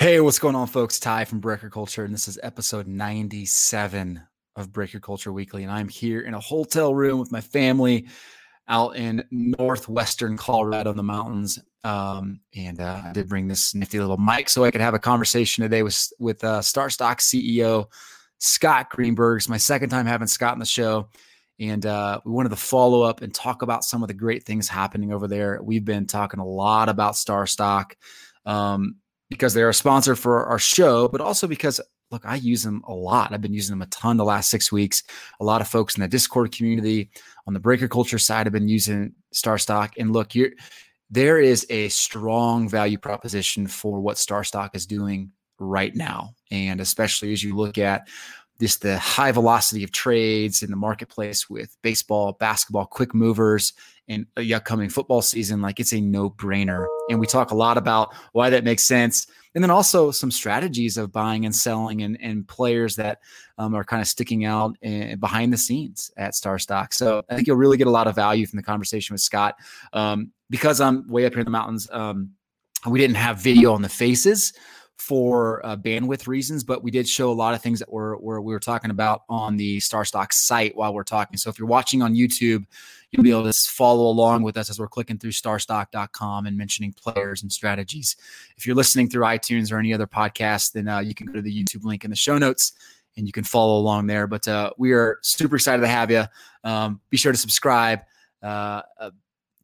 Hey, what's going on, folks? Ty from Breaker Culture, and this is episode 97 of Breaker Culture Weekly. And I'm here in a hotel room with my family out in northwestern Colorado in the mountains. Um, and uh, I did bring this nifty little mic so I could have a conversation today with with uh, StarStock CEO Scott Greenberg. It's my second time having Scott on the show. And uh, we wanted to follow up and talk about some of the great things happening over there. We've been talking a lot about StarStock. Um, because they're a sponsor for our show, but also because look, I use them a lot. I've been using them a ton the last six weeks. A lot of folks in the Discord community on the breaker culture side have been using StarStock. And look, you're there is a strong value proposition for what StarStock is doing right now. And especially as you look at just the high velocity of trades in the marketplace with baseball, basketball, quick movers, and the upcoming football season, like it's a no brainer. And we talk a lot about why that makes sense. And then also some strategies of buying and selling and, and players that um, are kind of sticking out in, behind the scenes at StarStock. So I think you'll really get a lot of value from the conversation with Scott. Um, because I'm way up here in the mountains, um, we didn't have video on the faces for uh, bandwidth reasons, but we did show a lot of things that were, were we were talking about on the StarStock site while we're talking. So if you're watching on YouTube, you'll be able to follow along with us as we're clicking through starstock.com and mentioning players and strategies. If you're listening through iTunes or any other podcast, then uh, you can go to the YouTube link in the show notes and you can follow along there. But uh, we are super excited to have you. Um, be sure to subscribe. Uh, uh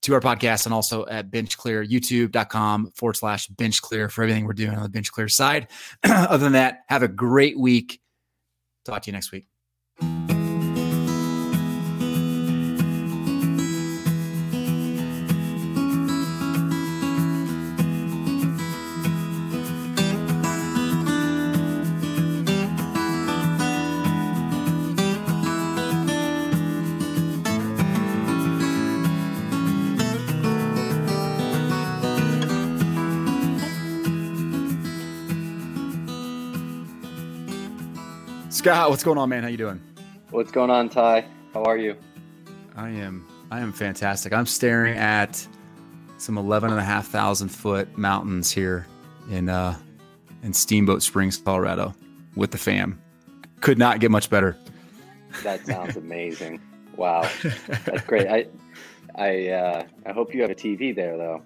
to our podcast and also at bench clear youtube.com forward slash bench clear for everything we're doing on the bench clear side. Other than that have a great week. Talk to you next week Scott, what's going on, man? How you doing? What's going on, Ty? How are you? I am I am fantastic. I'm staring at some 11 and a half thousand foot mountains here in uh in Steamboat Springs, Colorado with the fam. Could not get much better. That sounds amazing. wow. That's great. I I uh I hope you have a TV there though.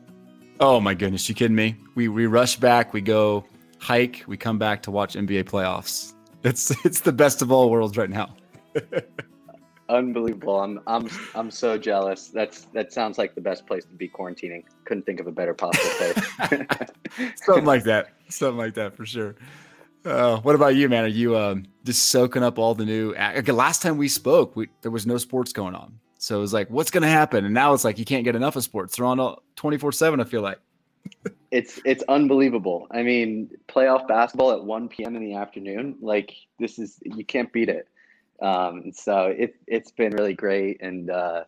Oh my goodness, you kidding me? We we rush back, we go hike, we come back to watch NBA playoffs. It's it's the best of all worlds right now. Unbelievable. I'm I'm I'm so jealous. That's that sounds like the best place to be quarantining. Couldn't think of a better possible place. Something like that. Something like that for sure. Uh, what about you, man? Are you um, just soaking up all the new? Okay, last time we spoke, we, there was no sports going on, so it was like, what's going to happen? And now it's like you can't get enough of sports. They're on twenty four seven. I feel like it's it's unbelievable. I mean, playoff basketball at 1 p.m. in the afternoon, like this is you can't beat it. Um, so it it's been really great, and uh,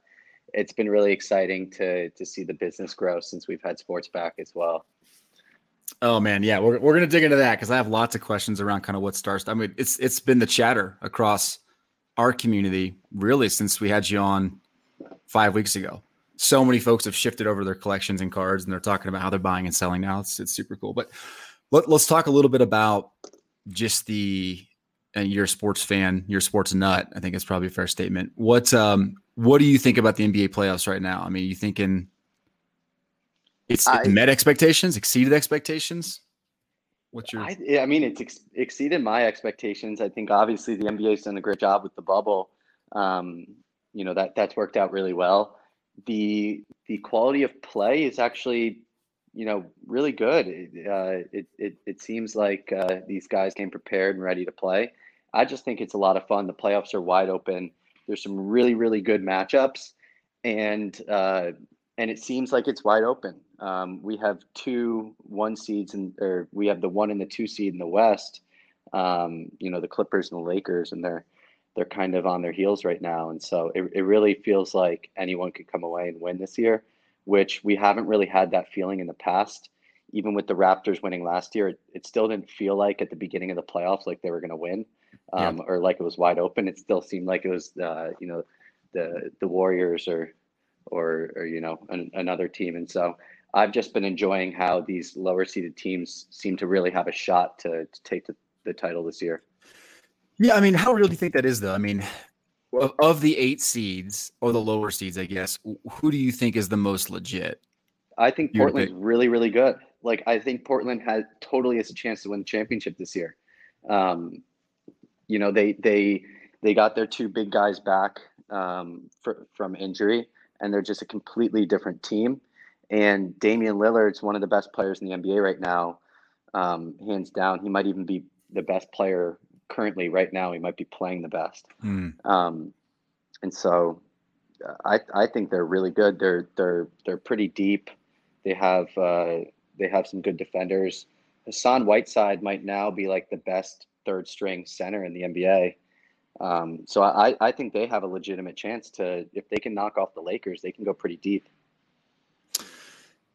it's been really exciting to to see the business grow since we've had sports back as well. Oh man, yeah, we're we're gonna dig into that because I have lots of questions around kind of what starts. I mean, it's it's been the chatter across our community really since we had you on five weeks ago so many folks have shifted over their collections and cards and they're talking about how they're buying and selling now. It's, it's super cool. But let, us talk a little bit about just the, and you're a sports fan, you're a sports nut. I think it's probably a fair statement. What, um, what do you think about the NBA playoffs right now? I mean, you thinking it's I, met expectations, exceeded expectations? What's your? I, I mean, it's ex- exceeded my expectations. I think obviously the NBA's done a great job with the bubble. Um, you know that that's worked out really well the the quality of play is actually you know really good. Uh, it, it, it seems like uh, these guys came prepared and ready to play. I just think it's a lot of fun. The playoffs are wide open. There's some really really good matchups and uh, and it seems like it's wide open. Um, we have two one seeds and or we have the one and the two seed in the west. Um, you know the clippers and the lakers and they're they're kind of on their heels right now. And so it, it really feels like anyone could come away and win this year, which we haven't really had that feeling in the past. Even with the Raptors winning last year, it, it still didn't feel like at the beginning of the playoffs like they were going to win um, yeah. or like it was wide open. It still seemed like it was, uh, you know, the the Warriors or or, or you know an, another team. And so I've just been enjoying how these lower seeded teams seem to really have a shot to, to take the, the title this year. Yeah, I mean, how real do you think that is, though? I mean, of, of the eight seeds or the lower seeds, I guess, who do you think is the most legit? I think Portland's really, really good. Like, I think Portland has totally has a chance to win the championship this year. Um, you know, they they they got their two big guys back um, for, from injury, and they're just a completely different team. And Damian Lillard's one of the best players in the NBA right now, um, hands down. He might even be the best player currently right now. He might be playing the best. Mm. Um, and so, I I think they're really good. They're they're they're pretty deep. They have uh, they have some good defenders. Hassan Whiteside might now be like the best third string center in the NBA. Um, so I, I think they have a legitimate chance to, if they can knock off the Lakers, they can go pretty deep.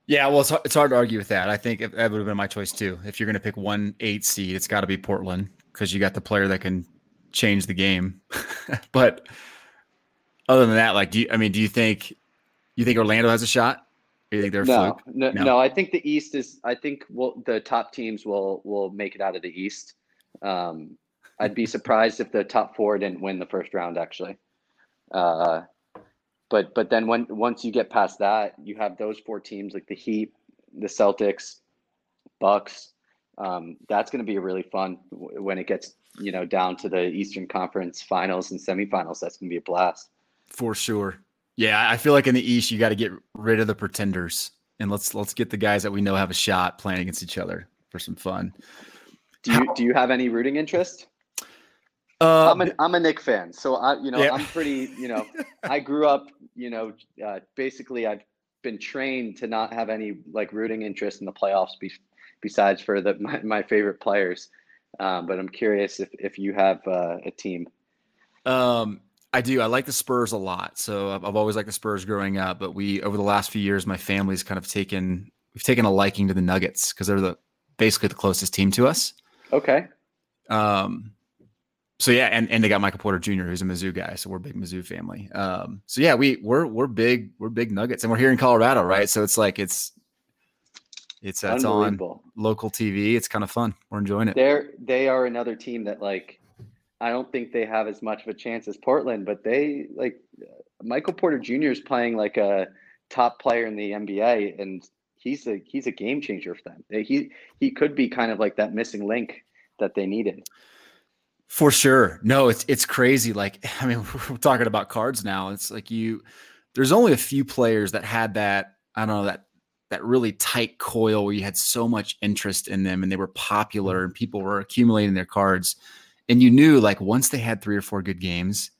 Yeah, well, it's, it's hard to argue with that. I think that would have been my choice too. If you're going to pick one eight seed, it's got to be Portland because you got the player that can change the game. but other than that, like, do you, I mean, do you think you think Orlando has a shot? Do you think they're no, no, no, no, I think the East is. I think well, the top teams will will make it out of the East. Um, I'd be surprised if the top four didn't win the first round actually. Uh, but but then when once you get past that, you have those four teams like the Heat, the Celtics, Bucks. Um, that's going to be a really fun when it gets you know down to the Eastern Conference Finals and semifinals. That's going to be a blast. For sure. Yeah, I feel like in the East you got to get rid of the pretenders and let's let's get the guys that we know have a shot playing against each other for some fun. Do you How, do you have any rooting interest? Uh, I'm an I'm a Knick fan, so I you know yeah. I'm pretty you know I grew up you know uh, basically I've been trained to not have any like rooting interest in the playoffs be, besides for the my, my favorite players. Um, but I'm curious if if you have uh, a team. Um, I do. I like the Spurs a lot. So I've, I've always liked the Spurs growing up. But we over the last few years, my family's kind of taken we've taken a liking to the Nuggets because they're the basically the closest team to us. Okay. Um, so yeah, and, and they got Michael Porter Jr., who's a Mizzou guy, so we're a big Mizzou family. Um, so yeah, we we're we're big we're big Nuggets, and we're here in Colorado, right? So it's like it's it's uh, that's on local TV. It's kind of fun. We're enjoying it. They're they are another team that like I don't think they have as much of a chance as Portland, but they like Michael Porter Jr. is playing like a top player in the NBA, and he's a he's a game changer for them. He he could be kind of like that missing link that they needed. For sure. No, it's it's crazy. Like, I mean, we're talking about cards now. It's like you there's only a few players that had that, I don't know, that that really tight coil where you had so much interest in them and they were popular and people were accumulating their cards. And you knew like once they had three or four good games,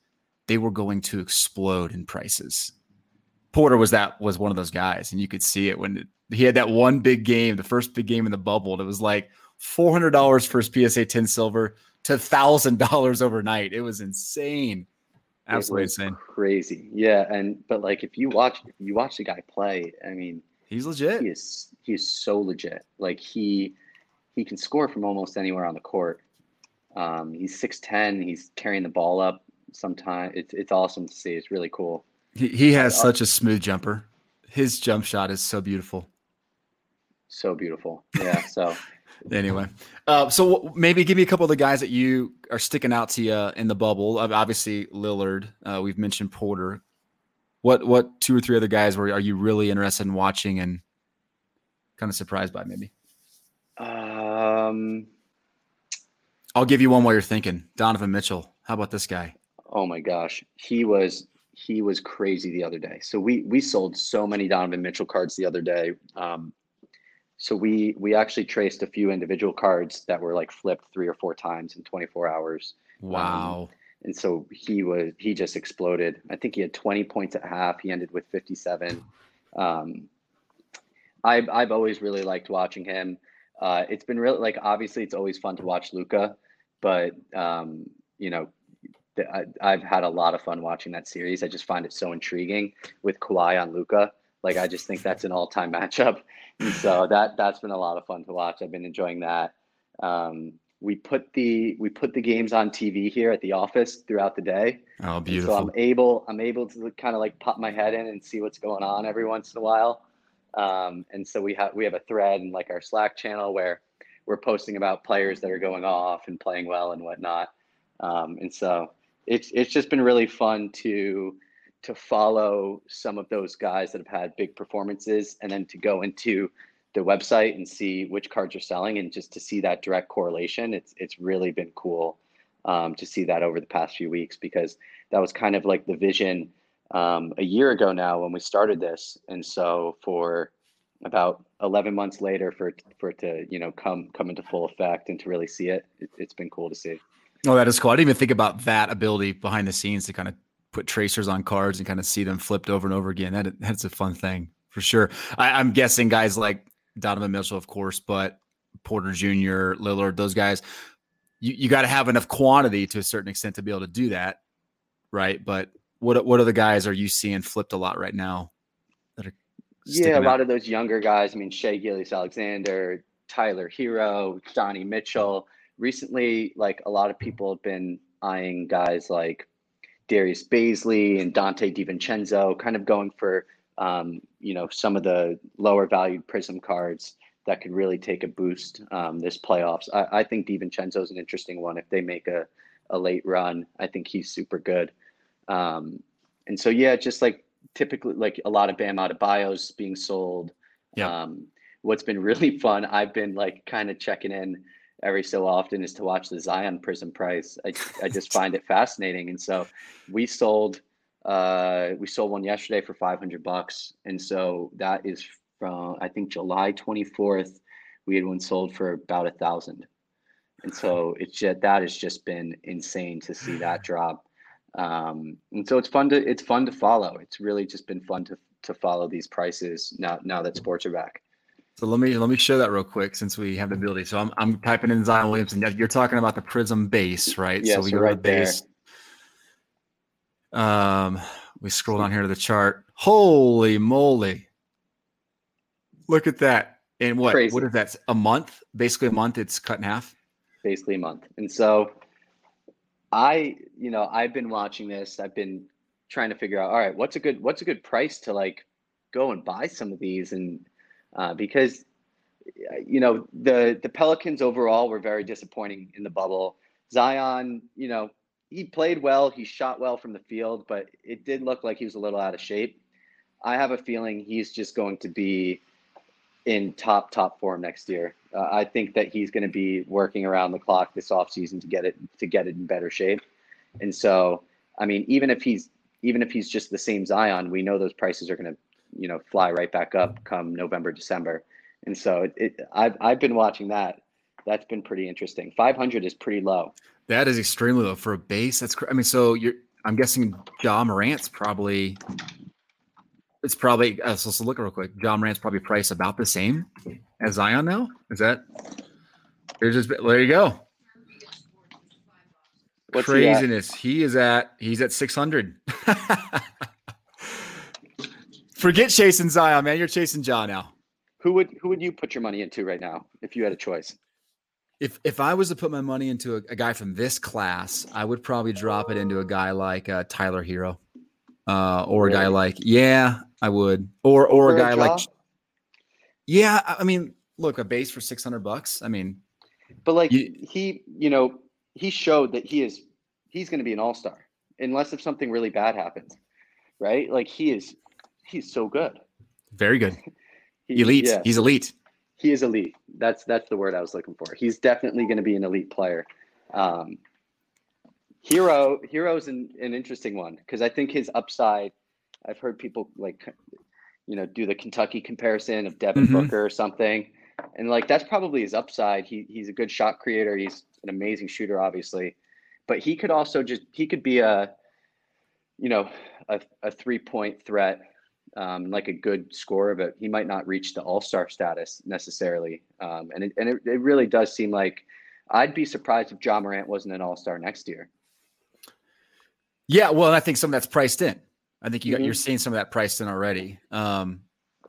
they were going to explode in prices. Porter was that was one of those guys, and you could see it when it, he had that one big game, the first big game in the bubble. And it was like four hundred dollars for his PSA ten silver, to thousand dollars overnight. It was insane. Absolutely insane. Crazy. Yeah. And but like if you watch if you watch the guy play, I mean he's legit. He is he is so legit. Like he he can score from almost anywhere on the court. Um, he's six ten, he's carrying the ball up sometimes. It's it's awesome to see. It's really cool. He he has uh, such a smooth jumper. His jump shot is so beautiful. So beautiful. Yeah. So anyway, uh, so maybe give me a couple of the guys that you are sticking out to you in the bubble. Obviously, Lillard. Uh, we've mentioned Porter. What what two or three other guys were are you really interested in watching and kind of surprised by maybe? Um, I'll give you one while you're thinking. Donovan Mitchell. How about this guy? Oh my gosh, he was he was crazy the other day. So we we sold so many Donovan Mitchell cards the other day. Um, so we we actually traced a few individual cards that were like flipped three or four times in 24 hours. Wow. Um, and so he was he just exploded. I think he had 20 points at half. He ended with 57. Um, I've I've always really liked watching him. Uh, it's been really like obviously it's always fun to watch Luka, but um, you know I, I've had a lot of fun watching that series. I just find it so intriguing with Kawhi on Luka. Like I just think that's an all-time matchup, and so that that's been a lot of fun to watch. I've been enjoying that. Um, we put the we put the games on TV here at the office throughout the day. Oh, beautiful! so I'm able I'm able to kind of like pop my head in and see what's going on every once in a while. Um, and so we have we have a thread in like our Slack channel where we're posting about players that are going off and playing well and whatnot. Um, and so it's it's just been really fun to to follow some of those guys that have had big performances and then to go into the website and see which cards are selling and just to see that direct correlation it's it's really been cool um, to see that over the past few weeks because that was kind of like the vision um, a year ago now when we started this. And so for about 11 months later for for it to you know come come into full effect and to really see it, it has been cool to see. Oh that is cool. I didn't even think about that ability behind the scenes to kind of put tracers on cards and kind of see them flipped over and over again. That that's a fun thing for sure. I, i'm guessing guys like donovan mitchell of course but porter jr lillard those guys you, you got to have enough quantity to a certain extent to be able to do that right but what what other guys are you seeing flipped a lot right now yeah, a lot of those younger guys. I mean, Shai Gilgeous-Alexander, Tyler Herro, Donnie Mitchell. Recently, like a lot of people have been eyeing guys like Darius Bazley and Donte DiVincenzo, kind of going for um, you know some of the lower valued Prism cards that could really take a boost um, this playoffs. I, I think DiVincenzo is an interesting one. If they make a, a late run, I think he's super good. Um, and so yeah, just like typically like a lot of Bam Adebayo's being sold. Yeah. Um, what's been really fun, I've been like kind of checking in every so often is to watch the Zion Prism price. I, I just find it fascinating. And so we sold uh, we sold one yesterday for 500 bucks. And so that is from I think July 24th. We had one sold for about a thousand. And so it's just that has just been insane to see that drop. Um, and so it's fun to it's fun to follow. It's really just been fun to to follow these prices now now that sports are back. So let me let me show that real quick since we have the ability. So I'm I'm typing in Zion Williamson. You're talking about the Prism base, right? Yes, so we go right to base. There. Um, we scroll down here to the chart. Holy moly! Look at that. And what Crazy. what is that? A month? Basically a month. It's cut in half. Basically a month. And so I, you know, I've been watching this. I've been trying to figure out, all right, what's a good what's a good price to like go and buy some of these, and uh, because you know the the Pelicans overall were very disappointing in the bubble. Zion, you know, he played well, he shot well from the field, but it did look like he was a little out of shape. I have a feeling he's just going to be in top top form next year. Uh, I think that he's going to be working around the clock this offseason to get it to get it in better shape. And so, I mean, even if he's even if he's just the same Zion, we know those prices are going to, you know, fly right back up come November, December. And so, it, it I've I've been watching that. That's been pretty interesting. 500 is pretty low. That is extremely low for a base. That's I mean, so you're I'm guessing Ja Morant's probably it's probably uh, so, so look real quick. Ja Morant's probably priced about the same as Zion now. Is that? There's just there you go. What's Craziness. He, he, is at he's at 600. Forget chasing Zion, man. You're chasing Ja now. Who would who would you put your money into right now if you had a choice? If if I was to put my money into a, a guy from this class, I would probably drop it into a guy like uh, Tyler Herro, uh, or really? a guy like yeah, I would. Or or a guy a like Yeah, I mean, look, a base for 600 bucks. I mean, but like you, he, you know, he showed that he is he's going to be an all-star unless if something really bad happens. Right? Like he is he's so good. Very good. he, elite. Yeah. He's elite. He is elite. That's that's the word I was looking for. He's definitely going to be an elite player. Um, Herro Herro's an, an interesting one because I think his upside I've heard people like, you know, do the Kentucky comparison of Devin mm-hmm. Booker or something, and like that's probably his upside. He he's a good shot creator. He's an amazing shooter, obviously, but he could also just he could be a, you know, a, a three point threat, um, like a good scorer, but he might not reach the All Star status necessarily. Um, and it, and it, it really does seem like I'd be surprised if Ja Morant wasn't an All Star next year. Yeah, well, I think some of that's priced in. I think you mm-hmm. you're seeing some of that priced in already. Um,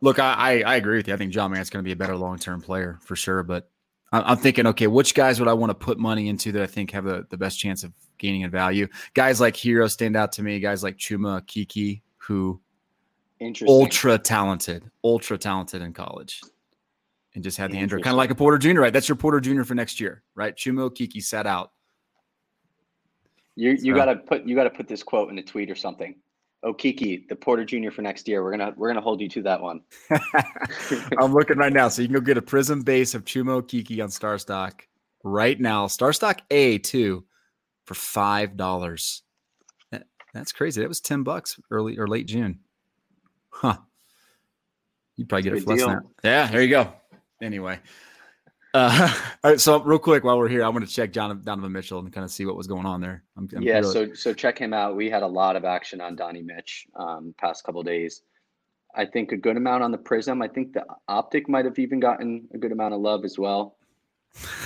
look, I, I, I agree with you. I think Ja Morant's going to be a better long term player for sure. But I'm, thinking, okay, which guys would I want to put money into that I think have the, the best chance of gaining in value? Guys like Herro stand out to me. Guys like Chuma Okeke, who. Ultra talented, ultra talented in college, and just had the Android kind of like a Porter Jr. Right, that's your Porter Jr. for next year, right? Chuma Okeke sat out. You you So- gotta put you gotta put this quote in a tweet or something. Oh Kiki, the Porter Jr. for next year. We're gonna we're gonna hold you to that one. I'm looking right now, so you can go get a Prism base of Chuma Okeke on StarStock right now. StarStock A two for five dollars. That, that's crazy. That was ten bucks early or late June. Huh. You'd probably get it Good for less than that. Yeah, there you go. Anyway. Uh, all right, so real quick while we're here, I want to check John, Donovan Mitchell and kind of see what was going on there. I'm, I'm yeah, really- so so check him out. We had a lot of action on Donnie Mitch um, past couple days. I think a good amount on the Prism. I think the optic might have even gotten a good amount of love as well.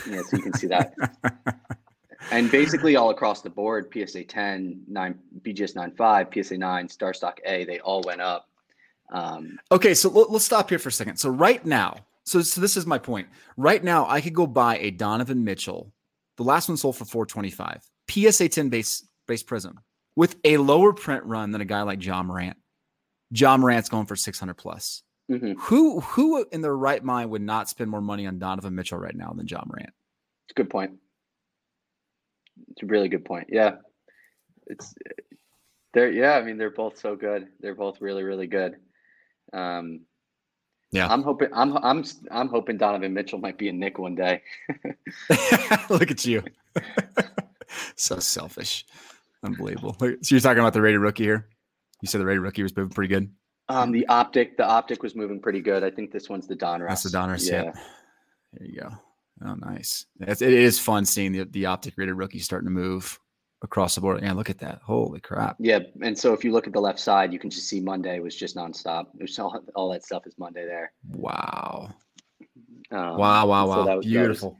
Yeah, so you can see that. and basically all across the board, PSA 10, 9, BGS 9.5, PSA 9, Star Stock A, they all went up. Um, Okay, so let, us stop here for a second. So right now, so, so this is my point. Right now, I could go buy a Donovan Mitchell. The last one sold for 425. PSA 10 base base prism with a lower print run than a guy like Ja Morant. Ja Morant's going for 600 plus. mhm. Who who in their right mind would not spend more money on Donovan Mitchell right now than Ja Morant? It's a good point. It's a really good point. Yeah. It's they're yeah, I mean they're both so good. They're both really, really good. Um Yeah. I'm hoping I'm I'm I'm hoping Donovan Mitchell might be a Knick one day. Look at you. so selfish. Unbelievable. So you're talking about the rated rookie here? You said the rated rookie was moving pretty good. Um the optic the optic was moving pretty good. I think this one's the Donruss. That's the Donruss. Yeah. There you go. Oh, nice. It is fun seeing the, the optic rated rookie starting to move across the board. Yeah, look at that. Holy crap. Yeah, and so if you look at the left side, you can just see Monday was just nonstop. There's all, all that stuff is Monday there. Wow. Um, Wow, wow, and so wow. that was- that was Beautiful.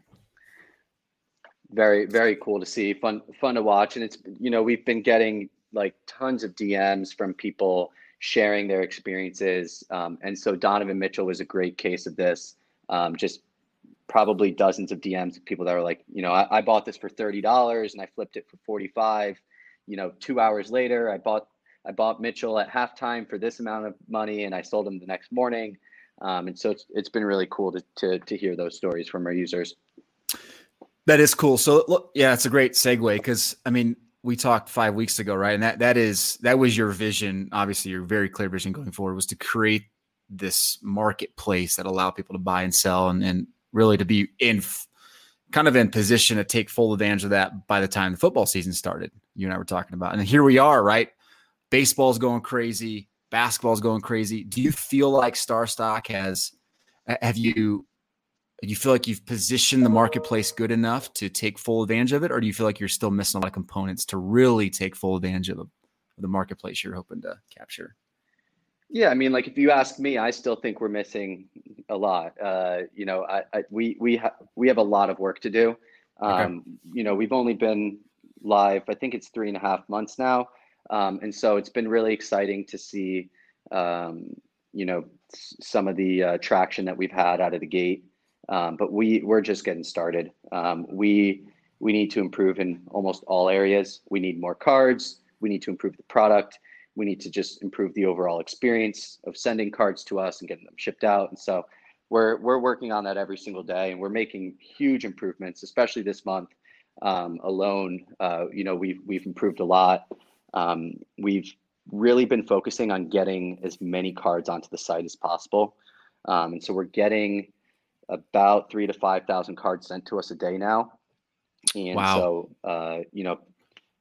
very, very cool to see. Fun, fun to watch, and it's you know we've been getting like tons of DMs from people sharing their experiences, um, and so Donovan Mitchell was a great case of this. Um, just probably dozens of DMs of people that were like, you know, I, I bought this for thirty dollars and I flipped it for forty five. You know, two hours later, I bought I bought Mitchell at halftime for this amount of money, and I sold him the next morning. Um, and so it's, it's been really cool to, to to hear those stories from our users. That is cool. So look, yeah, it's a great segue because I mean, we talked five weeks ago, right? And that that is that was your vision. Obviously, your very clear vision going forward was to create this marketplace that allow people to buy and sell, and and really to be in kind of in position to take full advantage of that by the time the football season started. You and I were talking about, and here we are, right? Baseball's going crazy, basketball's going crazy. Do you feel like Star Stock has? Have you you feel like you've positioned the marketplace good enough to take full advantage of it, or do you feel like you're still missing a lot of components to really take full advantage of the marketplace you're hoping to capture? Yeah, I mean, like if you ask me, I still think we're missing a lot. Uh, you know, I, I we we have we have a lot of work to do. Okay. Um, You know, we've only been live. I think it's three and a half months now, um, and so it's been really exciting to see. Um, you know, s- some of the uh, traction that we've had out of the gate. Um, but we we're just getting started. Um, we we need to improve in almost all areas. We need more cards. We need to improve the product. We need to just improve the overall experience of sending cards to us and getting them shipped out. And so we're we're working on that every single day, and we're making huge improvements, especially this month um, alone. Uh, you know, we've we've improved a lot. Um, we've really been focusing on getting as many cards onto the site as possible, um, and so we're getting about three to five thousand cards sent to us a day now. And Wow. so, uh, you know,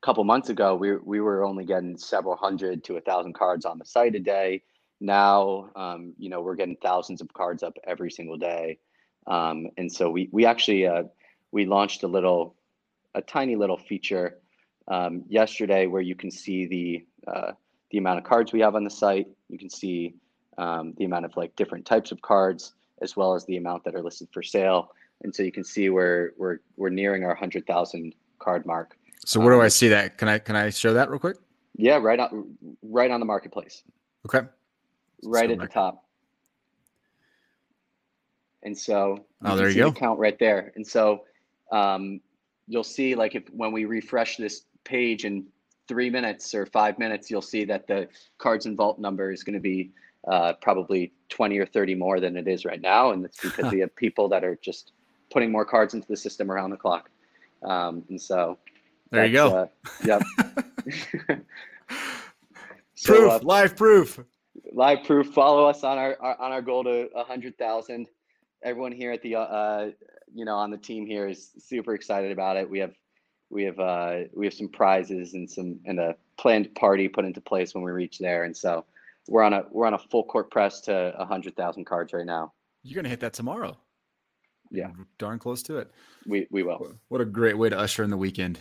couple months ago, we we were only getting several hundred to a thousand cards on the site a day. Now, um, you know, we're getting thousands of cards up every single day. Um, and so we we actually uh, we launched a little, a tiny little feature um, yesterday where you can see the uh, the amount of cards we have on the site. You can see um, the amount of like different types of cards, as well as the amount that are listed for sale. And so you can see we're we're we're nearing our hundred thousand card mark. So where do I Um, see that? Can I can I show that real quick? Yeah, right on right on the marketplace, Okay. right So at the top. And so Oh, there you see the go. count right there. And so um, you'll see like if when we refresh this page in three minutes or five minutes, you'll see that the cards and vault number is going to be uh, probably 20 or 30 more than it is right now. And it's because we have people that are just putting more cards into the system around the clock. Um, and so there you go. Uh, yep. so, proof, uh, live proof. Live proof. Follow us on our, our on our goal to a hundred thousand. Everyone here at the uh, you know on the team here is super excited about it. We have we have uh, we have some prizes and some and a planned party put into place when we reach there. And so we're on a we're on a full court press to a hundred thousand cards right now. You're gonna hit that tomorrow. Yeah, darn close to it. We we will. What a great way to usher in the weekend.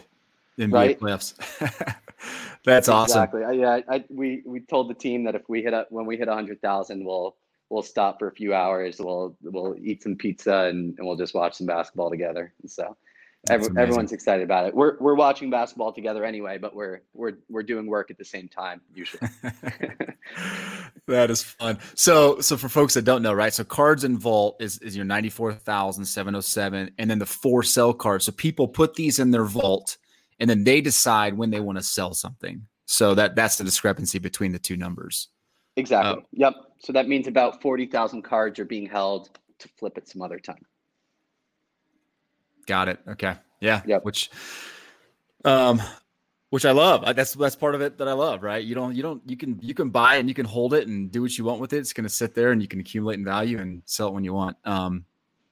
NBA right? playoffs. That's awesome. Exactly. Yeah, I, we we told the team that if we hit a, when we hit a hundred thousand, we'll we'll stop for a few hours. We'll we'll eat some pizza and, and we'll just watch some basketball together. And so Every, everyone's excited about it. We're we're watching basketball together anyway, but we're we're we're doing work at the same time usually. that is fun. So so for folks that don't know, right? So cards in vault is is your 94,707 and then the four sell cards. So people put these in their vault and then they decide when they want to sell something. So that that's the discrepancy between the two numbers. Exactly. Uh, yep. So that means about 40,000 cards are being held to flip at some other time. Got it. Okay. Yeah. Yep. Which, um, which I love. That's that's part of it that I love. Right. You don't you don't you can you can buy and you can hold it and do what you want with it. It's going to sit there and you can accumulate in value and sell it when you want. Um,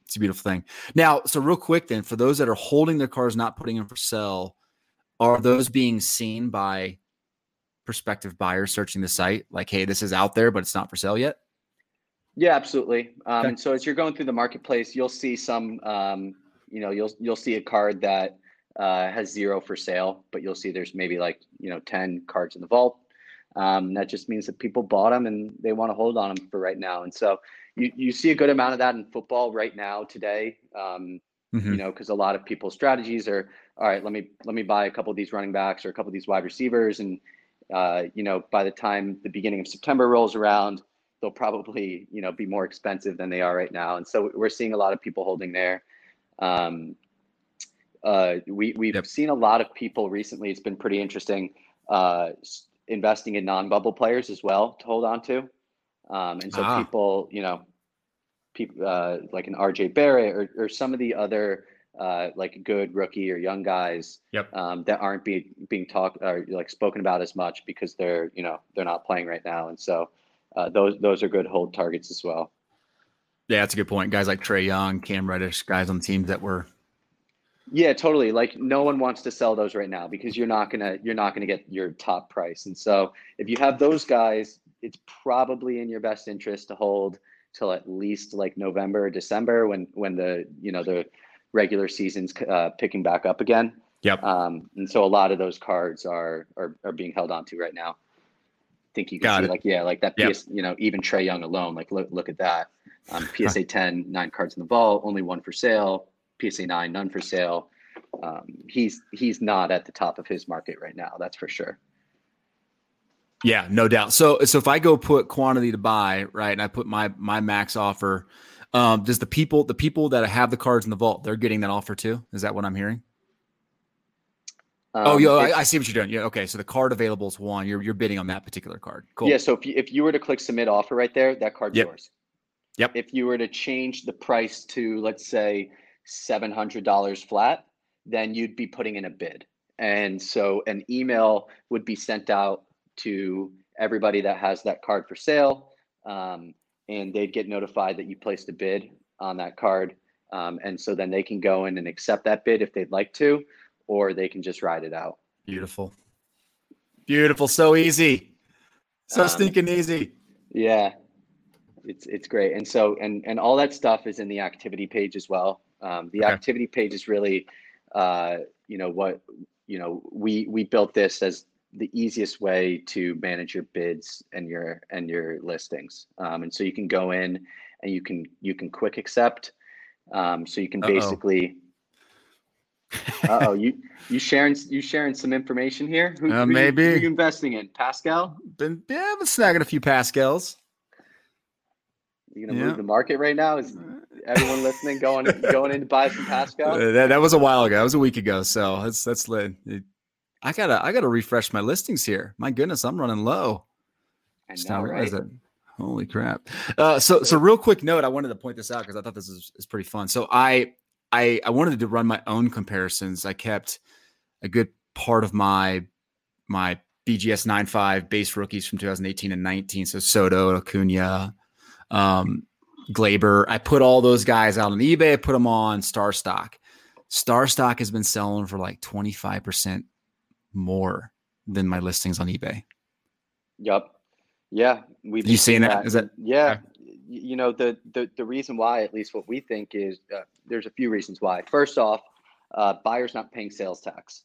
it's a beautiful thing. Now, so real quick, then, for those that are holding their cars, not putting them for sale, are those being seen by prospective buyers searching the site? Like, hey, this is out there, but it's not for sale yet. Yeah, absolutely. Um, okay. And so as you're going through the marketplace, you'll see some um, you know you'll you'll see a card that uh, has zero for sale, but you'll see there's maybe like you know ten cards in the vault. Um, that just means that people bought them and they want to hold on them for right now. And so you you see a good amount of that in football right now today. Um, mm-hmm. You know, because a lot of people's strategies are all right. Let me let me buy a couple of these running backs or a couple of these wide receivers, and uh, you know by the time the beginning of September rolls around, they'll probably you know be more expensive than they are right now. And so we're seeing a lot of people holding there. Um, uh, we we've yep. seen a lot of people recently. It's been pretty interesting uh, investing in non-bubble players as well to hold on to, um, and so ah. people, you know, people uh, like an RJ Barrett or or some of the other uh, like good rookie or young guys yep. um, that aren't being being talked or like spoken about as much because they're you know they're not playing right now, and so uh, those those are good hold targets as well. Yeah, that's a good point. Guys like Trae Young, Cam Reddish, guys on teams that were. Yeah, totally. Like no one wants to sell those right now because you're not gonna you're not gonna get your top price. And so if you have those guys, it's probably in your best interest to hold till at least like November or December when when the you know the regular season's uh, picking back up again. Yep. Um, and so a lot of those cards are are, are being held on to right now. I think you can Got see it. like yeah, like that yep. PS, you know, even Trae Young alone, like look look at that. Um, PSA 10, nine cards in the vault, only one for sale. PSA 9, none for sale. Um, he's he's not at the top of his market right now. That's for sure. Yeah, no doubt. So so if I go put quantity to buy, right, and I put my my max offer, um, does the people the people that have the cards in the vault, they're getting that offer too? Is that what I'm hearing? Um, oh, yeah, I, I, see what you're doing. Yeah, okay. So the card available is one. You're you're bidding on that particular card. Cool. Yeah. So if you, if you were to click submit offer right there, that card's yep. yours. Yep. If you were to change the price to, let's say, $700 flat, then you'd be putting in a bid. And so an email would be sent out to everybody that has that card for sale. Um, and they'd get notified that you placed a bid on that card. Um, and so then they can go in and accept that bid if they'd like to, or they can just ride it out. Beautiful. Beautiful. So easy. So um, stinking easy. Yeah it's it's great and so and and all that stuff is in the activity page as well um, the okay. activity page is really uh, you know what you know we we built this as the easiest way to manage your bids and your and your listings um, and so you can go in and you can you can quick accept um, so you can Uh-oh. basically oh you you sharing you sharing some information here who, uh, who maybe you, who you investing in pascal been yeah been snagging a few pascals you gonna yeah. move the market right now? Is everyone listening going going in to buy some Pascal? That, that was a while ago. That was a week ago. So that's that's lit. I gotta I gotta refresh my listings here. My goodness, I'm running low. I know, right? Holy crap! Uh, so so real quick note, I wanted to point this out because I thought this is, is pretty fun. So I I I wanted to run my own comparisons. I kept a good part of my my BGS 9.5 base rookies from 2018 and 19. So Soto, Acuna, um, Gleyber. I put all those guys out on eBay. I put them on Star Stock. Star Stock has been selling for like 25% more than my listings on eBay. Yep. Yeah. We've you seen that? that? Is that yeah. Okay. You know, the, the, the reason why, at least what we think is uh, there's a few reasons why. First off, uh, buyers not paying sales tax.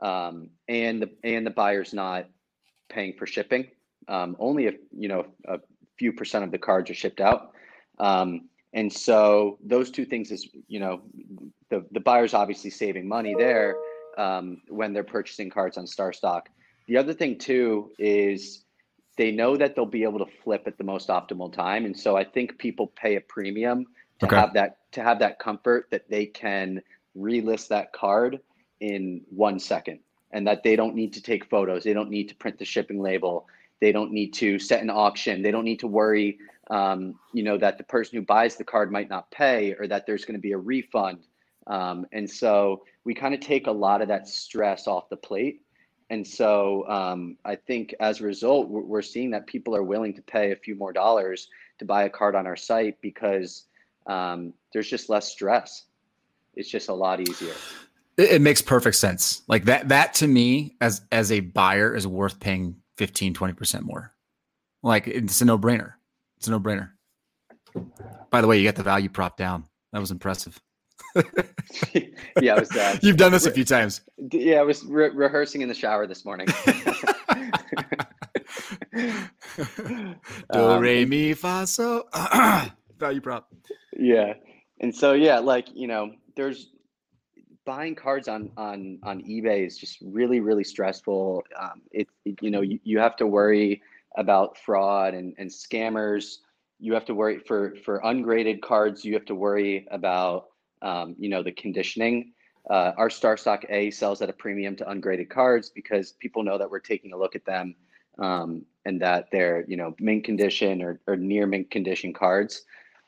Um, and the, and the buyer's not paying for shipping. Um, only if, you know, a few percent of the cards are shipped out. Um, and so those two things is, you know, the, the buyer's obviously saving money there um, when they're purchasing cards on Star Stock. The other thing too is they know that they'll be able to flip at the most optimal time, and so I think people pay a premium to okay. have that to have that comfort that they can relist that card in one second, and that they don't need to take photos, they don't need to print the shipping label, they don't need to set an auction, they don't need to worry, um, you know, that the person who buys the card might not pay or that there's going to be a refund. Um, and so we kind of take a lot of that stress off the plate. And so um, I think as a result, we're seeing that people are willing to pay a few more dollars to buy a card on our site because um, there's just less stress. It's just a lot easier. It, it, makes perfect sense. Like that, that to me as, as a buyer is worth paying 15, 20% more. Like it's a no brainer. It's a no brainer. By the way, you got the value prop down. That was impressive. yeah, I was. Uh, You've done this a few times. Yeah, I was re- rehearsing in the shower this morning. Do um, re mi fa so value prop. Yeah, and so yeah, like you know, there's buying cards on on on eBay is just really really stressful. Um, it, it you know you, you have to worry about fraud and and scammers. You have to worry for for ungraded cards. You have to worry about um, you know, the conditioning. Uh, our Star Stock A sells at a premium to ungraded cards because people know that we're taking a look at them um, and that they're, you know, mint condition or, or near mint condition cards.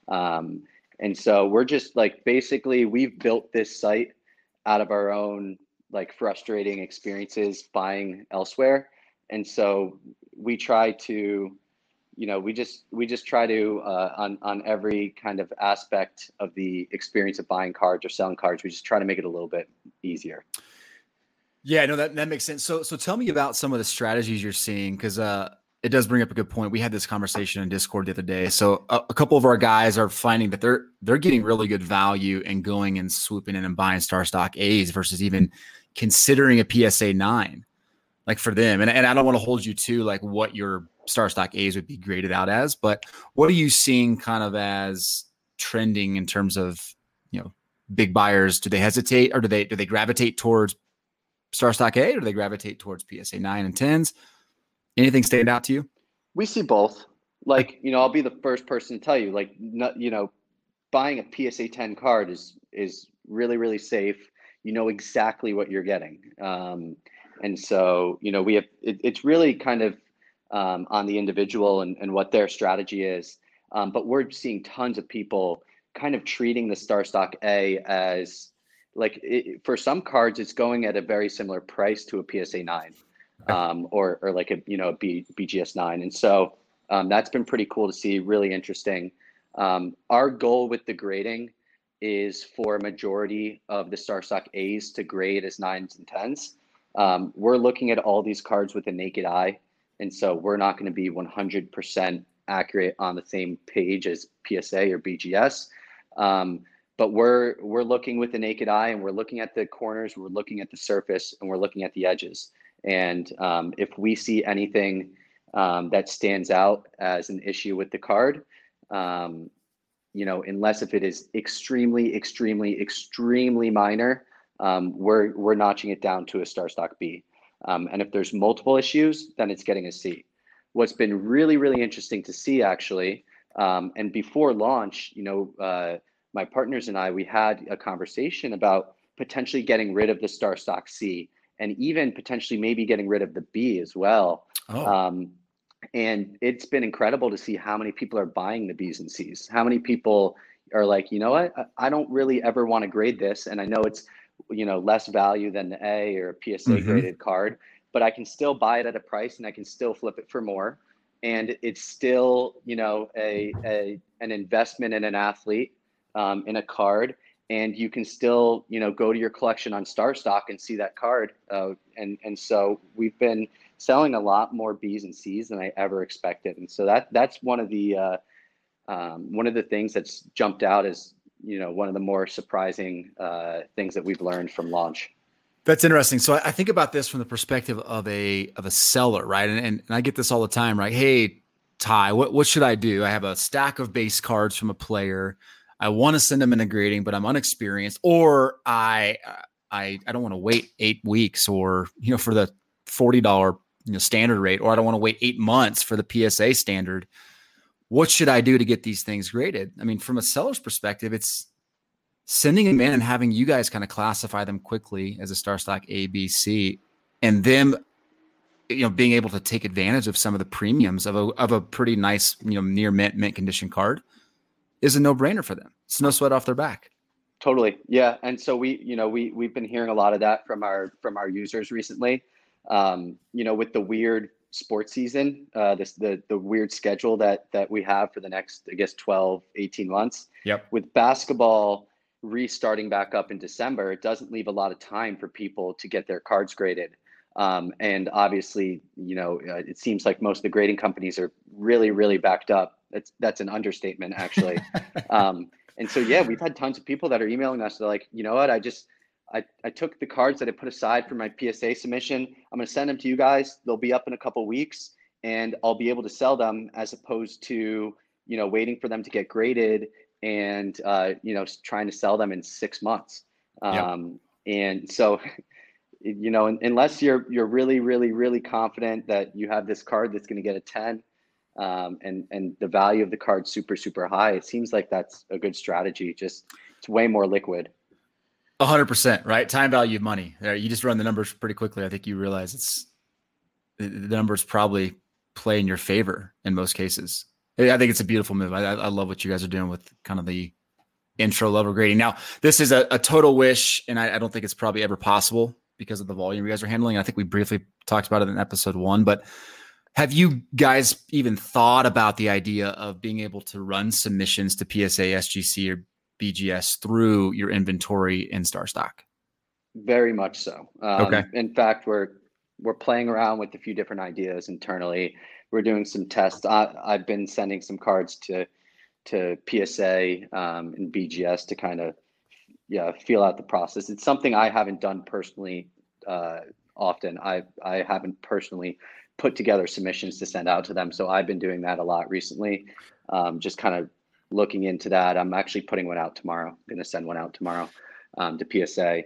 Um, and so we're just like basically we've built this site out of our own like frustrating experiences buying elsewhere. And so we try to you know we just we just try to uh, on on every kind of aspect of the experience of buying cards or selling cards we just try to make it a little bit easier. Yeah no that, that makes sense. So so tell me about some of the strategies you're seeing because uh it does bring up a good point. We had this conversation in discord the other day. So a, a, couple of our guys are finding that they're they're getting really good value and going and swooping in and buying star stock a's versus even considering a psa 9 like for them. And, and i don't want to hold you to like what your star stock A's would be graded out as. But what are you seeing kind of as trending in terms of you know big buyers? Do they hesitate or do they do they gravitate towards star stock A or do they gravitate towards PSA nine and tens? Anything stand out to you? We see both. Like you know, I'll be the first person to tell you. Like not, you know, buying a PSA ten card is is really really safe. You know exactly what you're getting. Um, and so you know we have it, it's really kind of um, on the individual and, and what their strategy is. Um, but we're seeing tons of people kind of treating the Star Stock A as like it, for some cards, it's going at a very similar price to a PSA 9 um, or, or like a, you know, a B, BGS 9. And so um, that's been pretty cool to see, really interesting. Um, our goal with the grading is for a majority of the Star Stock A's to grade as nines and tens. Um, we're looking at all these cards with a naked eye and so we're not going to be 100% accurate on the same page as PSA or BGS. Um, but we're we're looking with the naked eye, and we're looking at the corners, we're looking at the surface, and we're looking at the edges. And um, if we see anything um, that stands out as an issue with the card, um, you know, unless if it is extremely, extremely, extremely minor, um, we're we're notching it down to a star stock B. Um, and if there's multiple issues, then it's getting a C. What's been really, really interesting to see actually, um, and before launch, you know, uh, my partners and I, we had a conversation about potentially getting rid of the Star Stock C and even potentially maybe getting rid of the B as well. Oh. Um, and it's been incredible to see how many people are buying the B's and C's. How many people are like, you know what, I don't really ever want to grade this, and I know it's you know less value than the A or a PSA mm-hmm. graded card, but I can still buy it at a price and I can still flip it for more, and it's still you know a, a an investment in an athlete um, in a card. And you can still you know go to your collection on StarStock and see that card uh, and and so we've been selling a lot more b's and c's than i ever expected. And so that that's one of the uh, um, one of the things that's jumped out as you know one of the more surprising uh, things that we've learned from launch. That's interesting. So i think about this from the perspective of a of a seller right? And, and, and i get this all the time right? Hey ty what, what should i do? I have a stack of base cards from a player. I want to send them in a grading, but I'm unexperienced, or I I I don't want to wait eight weeks, or you know, for the forty dollar you know standard rate, or I don't want to wait eight months for the PSA standard. What should I do to get these things graded? I mean, from a seller's perspective, it's sending them in and having you guys kind of classify them quickly as a StarStock A, B, C, and them you know being able to take advantage of some of the premiums of a of a pretty nice you know near mint mint condition card is a no brainer for them. It's no sweat off their back. Totally. Yeah. And so we, you know, we, we've been hearing a lot of that from our, from our users recently. Um, you know, with the weird sports season, uh, this, the, the weird schedule that, that we have for the next, I guess, 12, 18 months. Yep. With basketball restarting back up in December, it doesn't leave a lot of time for people to get their cards graded. Um, and obviously, you know, uh, it seems like most of the grading companies are really, really backed up. That's that's an understatement, actually. um, and so, yeah, we've had tons of people that are emailing us. They're like, you know what? I just I, I took the cards that I put aside for my PSA submission. I'm going to send them to you guys. They'll be up in a couple weeks, and I'll be able to sell them as opposed to you know waiting for them to get graded and uh, you know trying to sell them in six months. Um, yep. And so you know, unless you're you're really, really, really confident that you have this card that's going to get a 10, um, and and the value of the card super, super high, it seems like that's a good strategy. Just it's way more liquid. Hundred percent, right? Time value of money. You just run the numbers pretty quickly. I think you realize it's the numbers probably play in your favor in most cases. I think it's a beautiful move. I, I love what you guys are doing with kind of the intro level grading. Now, this is a, a total wish, and I, I, don't think it's probably ever possible because of the volume you guys are handling. I think we briefly talked about it in episode one, but have you guys even thought about the idea of being able to run submissions to PSA, SGC, or BGS through your inventory in StarStock? Very much so. Um, okay. In fact, we're we're playing around with a few different ideas internally. We're doing some tests. I, have been sending some cards to to PSA um, and BGS to kind of yeah feel out the process it's something i haven't done personally uh, often i i haven't personally put together submissions to send out to them so i've been doing that a lot recently um, just kind of looking into that. I'm actually putting one out tomorrow I'm going to send one out tomorrow um, to psa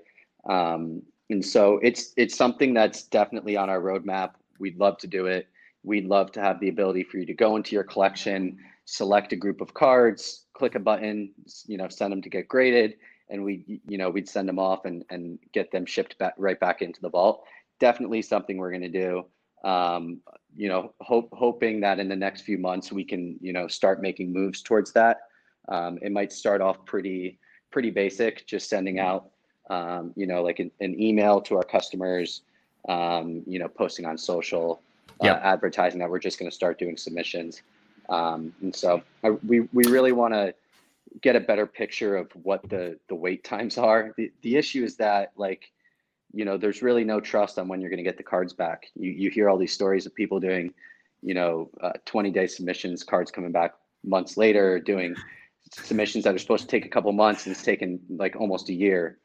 um, and so it's it's something that's definitely on our roadmap. We'd love to do it. We'd love to have the ability for you to go into your collection select a group of cards click a button you know send them to get graded and we you know we'd send them off and and get them shipped back right back into the vault. Definitely something we're going to do. Um, you know hope hoping that in the next few months we can you know start making moves towards that um, it might start off pretty pretty basic just sending out um, you know like an, an, email to our customers um, you know posting on social uh, yep. advertising that we're just going to start doing submissions um, and so I, we we really want to get a better picture of what the the wait times are. The the issue is that like you know there's really no trust on when you're going to get the cards back. You you hear all these stories of people doing you know uh, 20 day submissions, cards coming back months later, doing submissions that are supposed to take a couple months and it's taken like almost a year.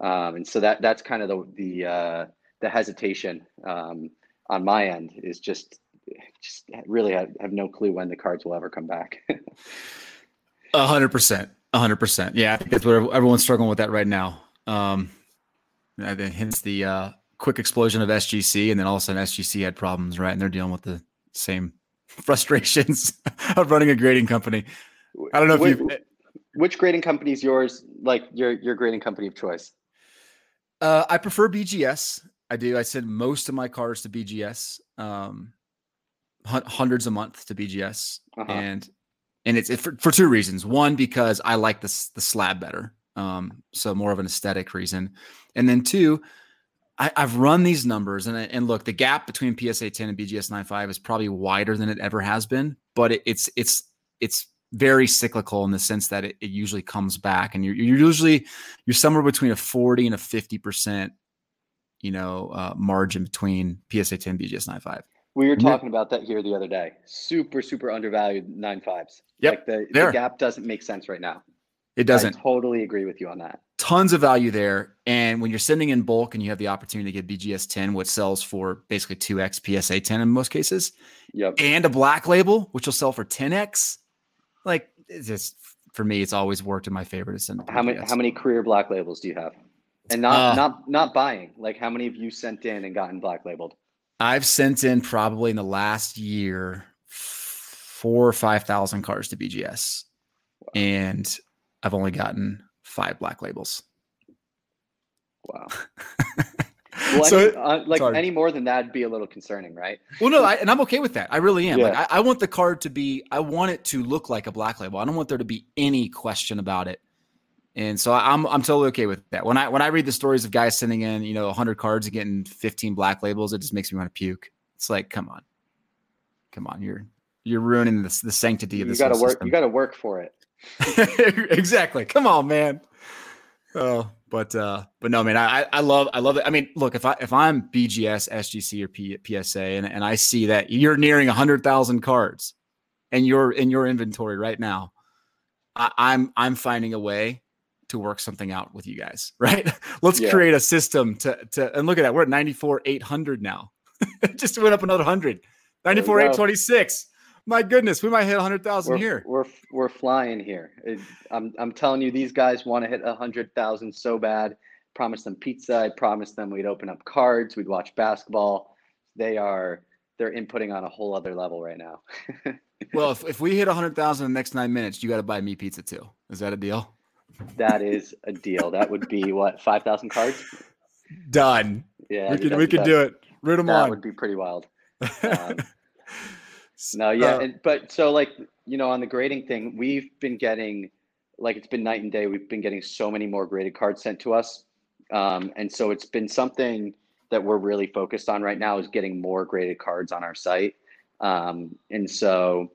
Um, and so that that's kind of the the uh, the hesitation um, on my end is just just really have, have no clue when the cards will ever come back. A hundred percent. A hundred percent. Yeah, I think that's what everyone's struggling with that right now. Um, I think hence the uh, quick explosion of SGC, and then all of a sudden SGC had problems, right? And they're dealing with the same frustrations of running a grading company. I don't know if which, you. Which grading company is yours? Like your your grading company of choice? Uh, I prefer BGS. I do. I send most of my cars to BGS, um, hundreds a month to BGS, uh-huh. and and it's it, for, for two reasons. One, because I like this the slab better, um, so more of an aesthetic reason, and then two, I, have run these numbers and and look, the gap between PSA 10 and BGS 9.5 is probably wider than it ever has been, but it, it's it's it's very cyclical in the sense that it, it usually comes back, and you're, you're usually you're somewhere between a 40 and a 50 percent you know, uh, margin between PSA 10 BGS 9.5. We were talking about that here the other day. Super, super undervalued nine fives. Yep. Like the, the gap doesn't make sense right now. It doesn't. I totally agree with you on that. Tons of value there. And when you're sending in bulk and you have the opportunity to get BGS 10, which sells for basically 2x PSA 10 in most cases, yep. and a black label, which will sell for 10x, like it's just for me, it's always worked in my favor to send. How many how many career black labels do you have? And not uh, not not buying. Like how many of you sent in and gotten black labeled? I've sent in probably in the last year four or five thousand cars to BGS, wow. and I've only gotten five black labels. Wow. well, so any, uh, like any more than that'd be a little concerning, right? Well, no, I, and I'm okay with that. I really am. Yeah. Like, I, I want the card to be. I want it to look like a black label. I don't want there to be any question about it. And so I'm I'm totally okay with that. When I when I read the stories of guys sending in, you know, 100 cards and getting 15 black labels, it just makes me want to puke. It's like, come on, come on, you're you're ruining the the sanctity of this. You got to work. System. You got to work for it. exactly. Come on, man. Oh, but uh, but no, man, I I love I love it. I mean, look, if I if I'm BGS, SGC, or P, PSA, and and I see that you're nearing hundred thousand cards, and you're in your inventory right now, I, I'm I'm finding a way to work something out with you guys, right? Let's yeah. create a system to to and look at that. We're at 94 800 now. Just went up another 100. 94 826. My goodness, we might hit 100,000 here. We're we're flying here. It, I'm I'm telling you these guys want to hit 100,000 so bad. Promised them pizza. I promised them we'd open up cards, we'd watch basketball. They are they're inputting on a whole other level right now. well, if, if we hit 100,000 in the next 9 minutes, you got to buy me pizza too. Is that a deal? That is a deal. That would be what five thousand cards. Done. Yeah, we could we could do it. Root them that on. That would be pretty wild. Um, no, yeah, uh, and, but so like you know on the grading thing, we've been getting like it's been night and day. We've been getting so many more graded cards sent to us, um, and so it's been something that we're really focused on right now is getting more graded cards on our site. Um, and so,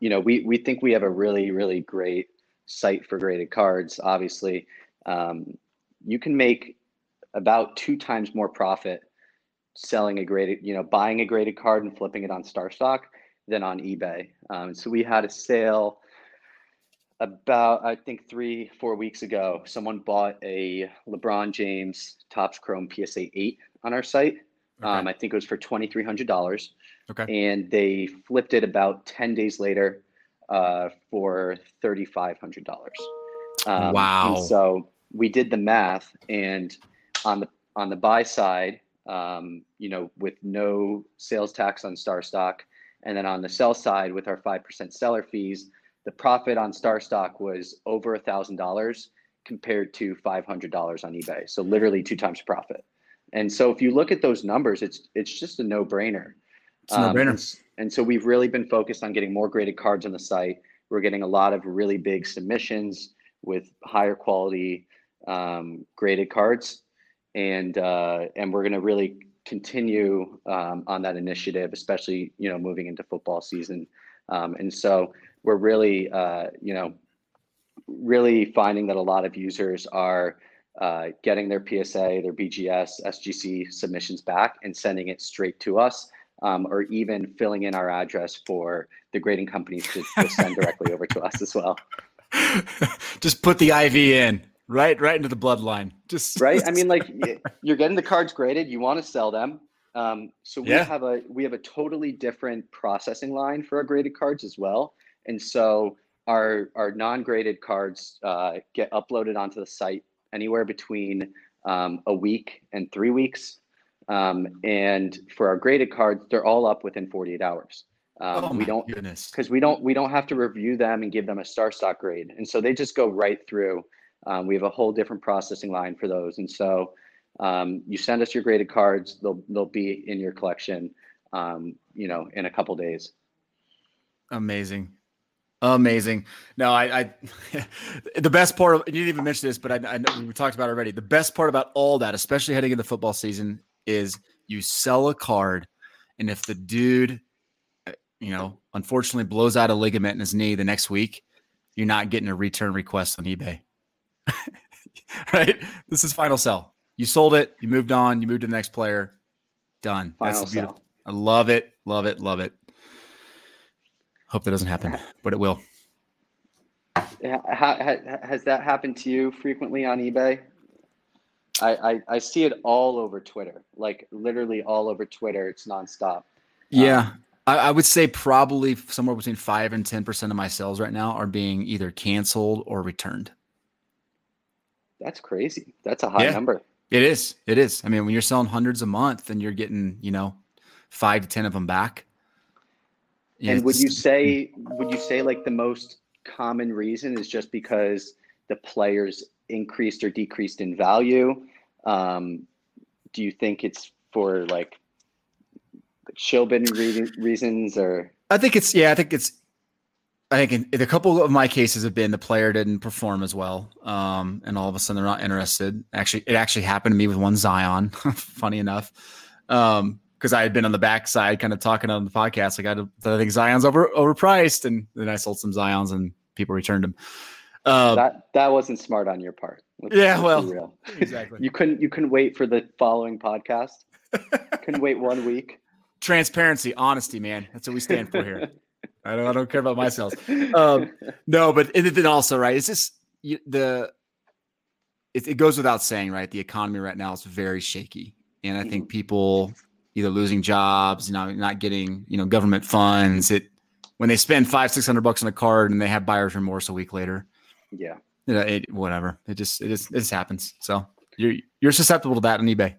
you know, we we think we have a really really great site for graded cards, obviously, um, you can make about two times more profit selling a graded, you know, buying a graded card and flipping it on StarStock than on eBay. Um, so we had a sale about, I think, three, four weeks ago. Someone bought a LeBron James Topps Chrome PSA 8 on our site. Okay. Um, I think it was for $2,300. Okay. And they flipped it about 10 days later uh, for thirty five hundred dollars. Um, wow! so we did the math, and on the on the buy side, um, you know, with no sales tax on StarStock, and then on the sell side with our five percent seller fees, the profit on StarStock was over a thousand dollars compared to five hundred dollars on eBay. So literally two times profit. And so if you look at those numbers, it's it's just a no brainer. It's a no brainer. Um, and so we've really been focused on getting more graded cards on the site. We're getting a lot of really big submissions with higher quality um, graded cards, and uh, and we're going to really continue um, on that initiative, especially you know moving into football season. Um, and so we're really uh, you know really finding that a lot of users are uh, getting their PSA, their BGS, SGC submissions back and sending it straight to us um, or even filling in our address for the grading companies to, to send directly over to us as well. Just put the IV in right, right into the bloodline. Just right. I mean, like you're getting the cards graded. You want to sell them. Um, so we yeah. have a we have a totally different processing line for our graded cards as well. And so our our non-graded cards uh, get uploaded onto the site anywhere between um, a week and three weeks. Um, and for our graded cards, they're all up within 48 hours. Um, oh we don't because we don't we don't have to review them and give them a StarStock grade, and so they just go right through. Um, we have a whole different processing line for those, and so Um, you send us your graded cards; they'll they'll be in your collection. Um, you know, in a couple days. Amazing. Amazing. No, I, I the best part of you didn't even mention this, but I, I know we talked about already. The best part about all that, especially heading into football season, is you sell a card, and if the dude, uh, you know, unfortunately blows out a ligament in his knee the next week, you're not getting a return request on eBay. right? This is final sell. You sold it, you moved on, you moved to the next player. Done. Final That's beautiful. Sell. I love it, love it, love it. Hope that doesn't happen, but it will. Has that happened to you frequently on eBay? I, I, I see it all over Twitter, like literally all over Twitter. It's nonstop. Yeah, um, I, I, would say probably somewhere between five and ten percent of my sales right now are being either canceled or returned. That's crazy. That's a high yeah, number. It is. It is. I mean, when you're selling hundreds a month and you're getting, you know, five to ten of them back, and would you say would you say like the most common reason is just because the players increased or decreased in value? Um, do you think it's for like bidding reasons or? I think it's yeah. I think it's. I think in, a couple of my cases have been the player didn't perform as well, um, and all of a sudden they're not interested. Actually, it actually happened to me with one Zion. funny enough, um, because I had been on the backside, kind of talking on the podcast. Like I, I think Zion's over overpriced, and then I sold some Zions, and people returned them. Um, that that wasn't smart on your part. Yeah, well, exactly. you couldn't you couldn't wait for the following podcast. couldn't wait one week. Transparency, honesty, man. That's what we stand for here. I don't I don't care about my sales. Um, no, but and then also right, it's just you, the. It, it goes without saying, right? The economy right now is very shaky, and I think mm-hmm. people either losing jobs, you know, not getting, you know, government funds. It when they spend five, six hundred bucks on a card and they have buyer's remorse a week later. Yeah. You know, it whatever. It just it just it just happens. So you're you're susceptible to that on eBay.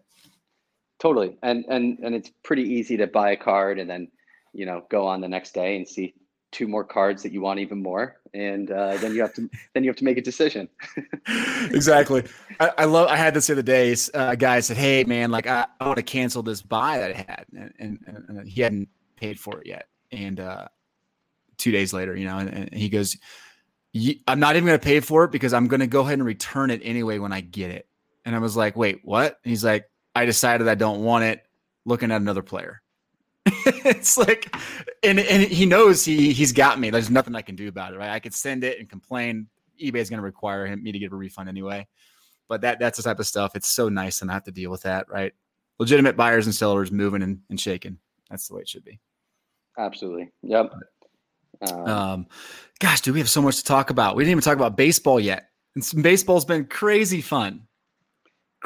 Totally. And and and it's pretty easy to buy a card and then, you know, go on the next day and see two more cards that you want even more. And uh, then you have to then you have to make a decision. Exactly. I, I, love i had this the other day. Uh, a guy said hey man like i, I want to cancel this buy that i had. And, and, and, he hadn't paid for it yet. And uh, two days later you know and, and he goes i'm not even going to pay for it because i'm going to go ahead and return it anyway when i get it. And i was like wait what? And he's like i decided i don't want it. Looking at another player it's like, and and he knows he he's got me. There's nothing I can do about it, right? I could send it and complain. eBay is going to require him me to get a refund anyway. But that that's the type of stuff. It's so nice to not have to deal with that, right? Legitimate buyers and sellers moving and, and shaking. That's the way it should be. Absolutely. Yep. Um, um, gosh, dude, we have so much to talk about? We didn't even talk about baseball yet. And some baseball's been crazy fun.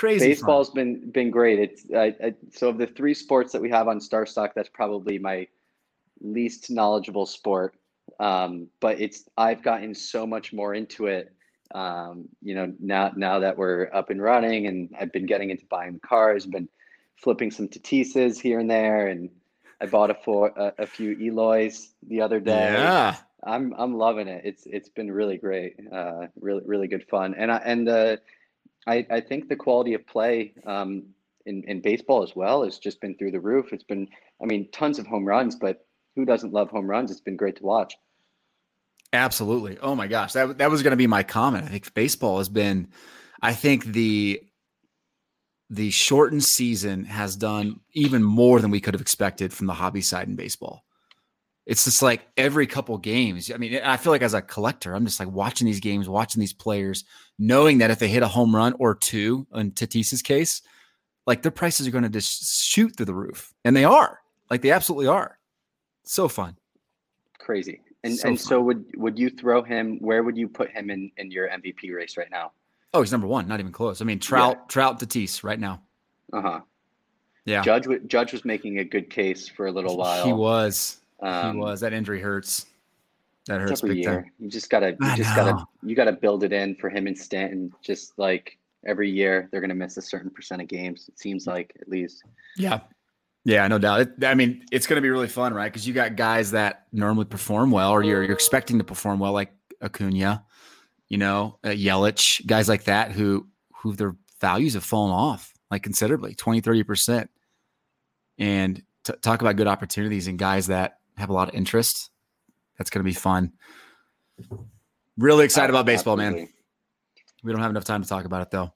Crazy. Baseball's fun. been been great. It's I, I, so of the three sports that we have on StarStock, that's probably my least knowledgeable sport. Um, but it's I've gotten so much more into it. Um, you know, now now that we're up and running, and I've been getting into buying cars, been flipping some Tatises here and there, and I bought a for a, a few Eloys the other day. Yeah. I'm I'm loving it. It's it's been really great. Uh, really really good fun. And I and uh, I, I think the quality of play um, in, in baseball as well has just been through the roof. It's been, I mean, tons of home runs, but who doesn't love home runs? It's been great to watch. Absolutely. Oh my gosh. That, that was going to be my comment. I think baseball has been, I think the, the shortened season has done even more than we could have expected from the hobby side in baseball it's just like every couple games. I mean, I feel like as a collector, I'm just like watching these games, watching these players, knowing that if they hit a home run or two in Tatis's case, like their prices are going to just shoot through the roof, and they are. Like they absolutely are. So fun. Crazy. And so and fun. so would would you throw him? Where would you put him in in your MVP race right now? Oh, he's number one. Not even close. I mean, Trout, yeah. Trout, Tatis right now. Uh huh. Yeah. Judge Judge was making a good case for a little while. He was. Um, he was. That injury hurts. That hurts every year. Time. You just gotta, you just gotta, you gotta build it in for him and Stanton. Just like every year, they're gonna miss a certain percent of games. It seems like at least. Yeah. Yeah, no doubt. It, I mean, it's going to be really fun, right? Because you got guys that normally perform well, or you're you're expecting to perform well, like Acuna, you know, uh, Yelich, guys like that who who their values have fallen off. like considerably 20, 30%. And t- talk about good opportunities and guys that have a lot of interest. That's going to be fun. Really excited about baseball, man. We don't have enough time to talk about it though.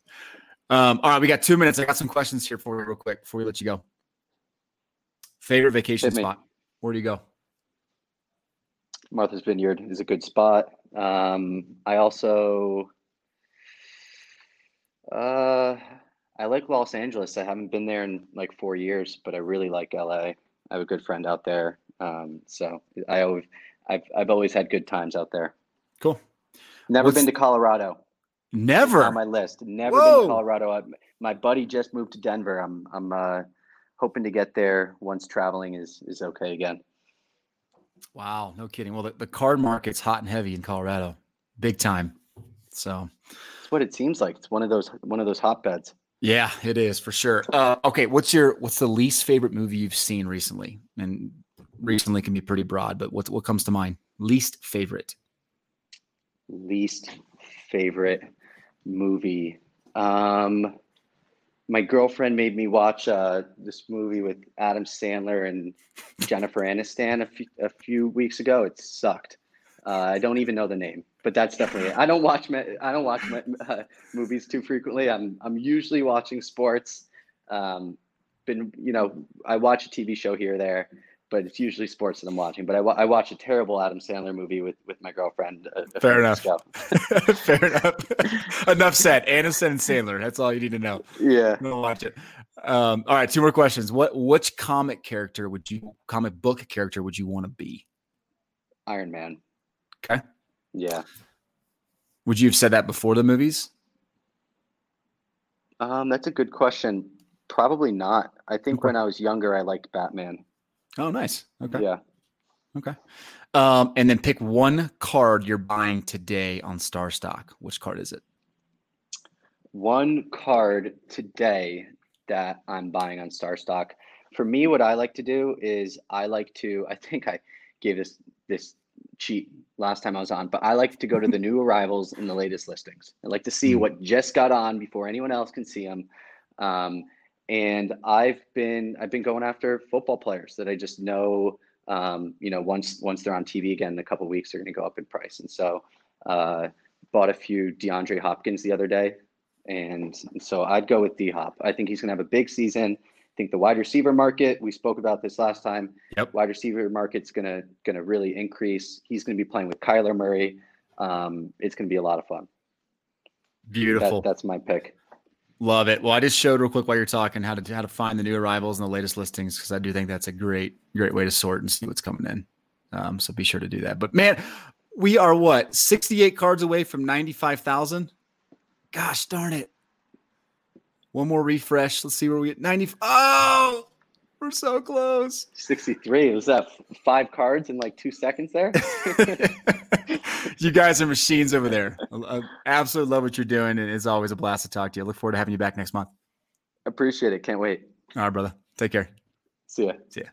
Um, all right, we got two minutes. I got some questions here for you, real quick, before we let you go. Favorite vacation spot? Where do you go? Martha's Vineyard is a good spot. Um, I also uh, I like Los Angeles. I haven't been there in like four years, but I really like LA. I have a good friend out there, um, so I always I've I've always had good times out there. Cool. Never What's... been to Colorado. Never on my list. Never Whoa. been to Colorado. I, my buddy just moved to Denver. I'm I'm uh, hoping to get there once traveling is is okay again. Wow, no kidding. Well, the, the card market's hot and heavy in Colorado, big time. So that's what it seems like. It's one of those one of those hotbeds. Yeah, it is for sure. Uh, okay, what's your what's the least favorite movie you've seen recently? And recently can be pretty broad, but what what comes to mind? Least favorite. Least favorite movie. Um, my girlfriend made me watch uh, this movie with Adam Sandler and Jennifer Aniston a few, a few weeks ago. It sucked. Uh, I don't even know the name, but that's definitely it. I don't watch I don't watch uh, movies too frequently. I'm I'm usually watching sports. Um, been you know I watch a TV show here or there, but it's usually sports that I'm watching. But I, I watched a terrible Adam Sandler movie with with my girlfriend. A, a Fair enough. Fair enough. enough said. Aniston and Sandler. That's all you need to know. Yeah. Don't watch it. Um, all right, two more questions. What which comic character would you comic book character would you want to be? Iron Man. Okay. Yeah. Would you have said that before the movies? Um, that's a good question. Probably not. I think okay. when I was younger, I liked Batman. Oh, nice. Okay. Yeah. Okay. Um, and then pick one card you're buying today on StarStock. Which card is it? One card today that I'm buying on StarStock. For me, what I like to do is I like to. I think I gave this this cheat last time I was on, but I like to go to the new arrivals in the latest listings. I like to see mm. what just got on before anyone else can see them. Um, and I've been I've been going after football players that I just know. Um, you know, once once they're on TV again in a couple weeks, they're going to go up in price. And so, uh, bought a few DeAndre Hopkins the other day, and so I'd go with D Hop. I think he's going to have a big season. I think the wide receiver market we spoke about this last time. Yep. Wide receiver market's going to going to really increase. He's going to be playing with Kyler Murray. Um, it's going to be a lot of fun. Beautiful. That, that's my pick. Love it. Well, I just showed real quick while you're talking how to how to find the new arrivals and the latest listings because I do think that's a great great way to sort and see what's coming in. Um, so be sure to do that. But man, we are what 68 cards away from 95,000. Gosh darn it! One more refresh. Let's see where we get 90. Oh, we're so close. 63. Was that five cards in like two seconds there? you guys are machines over there. Uh, I absolutely love what you're doing. And it's always a blast to talk to you. I look forward to having you back next month. Appreciate it. Can't wait. All right, brother. Take care. See ya. See ya.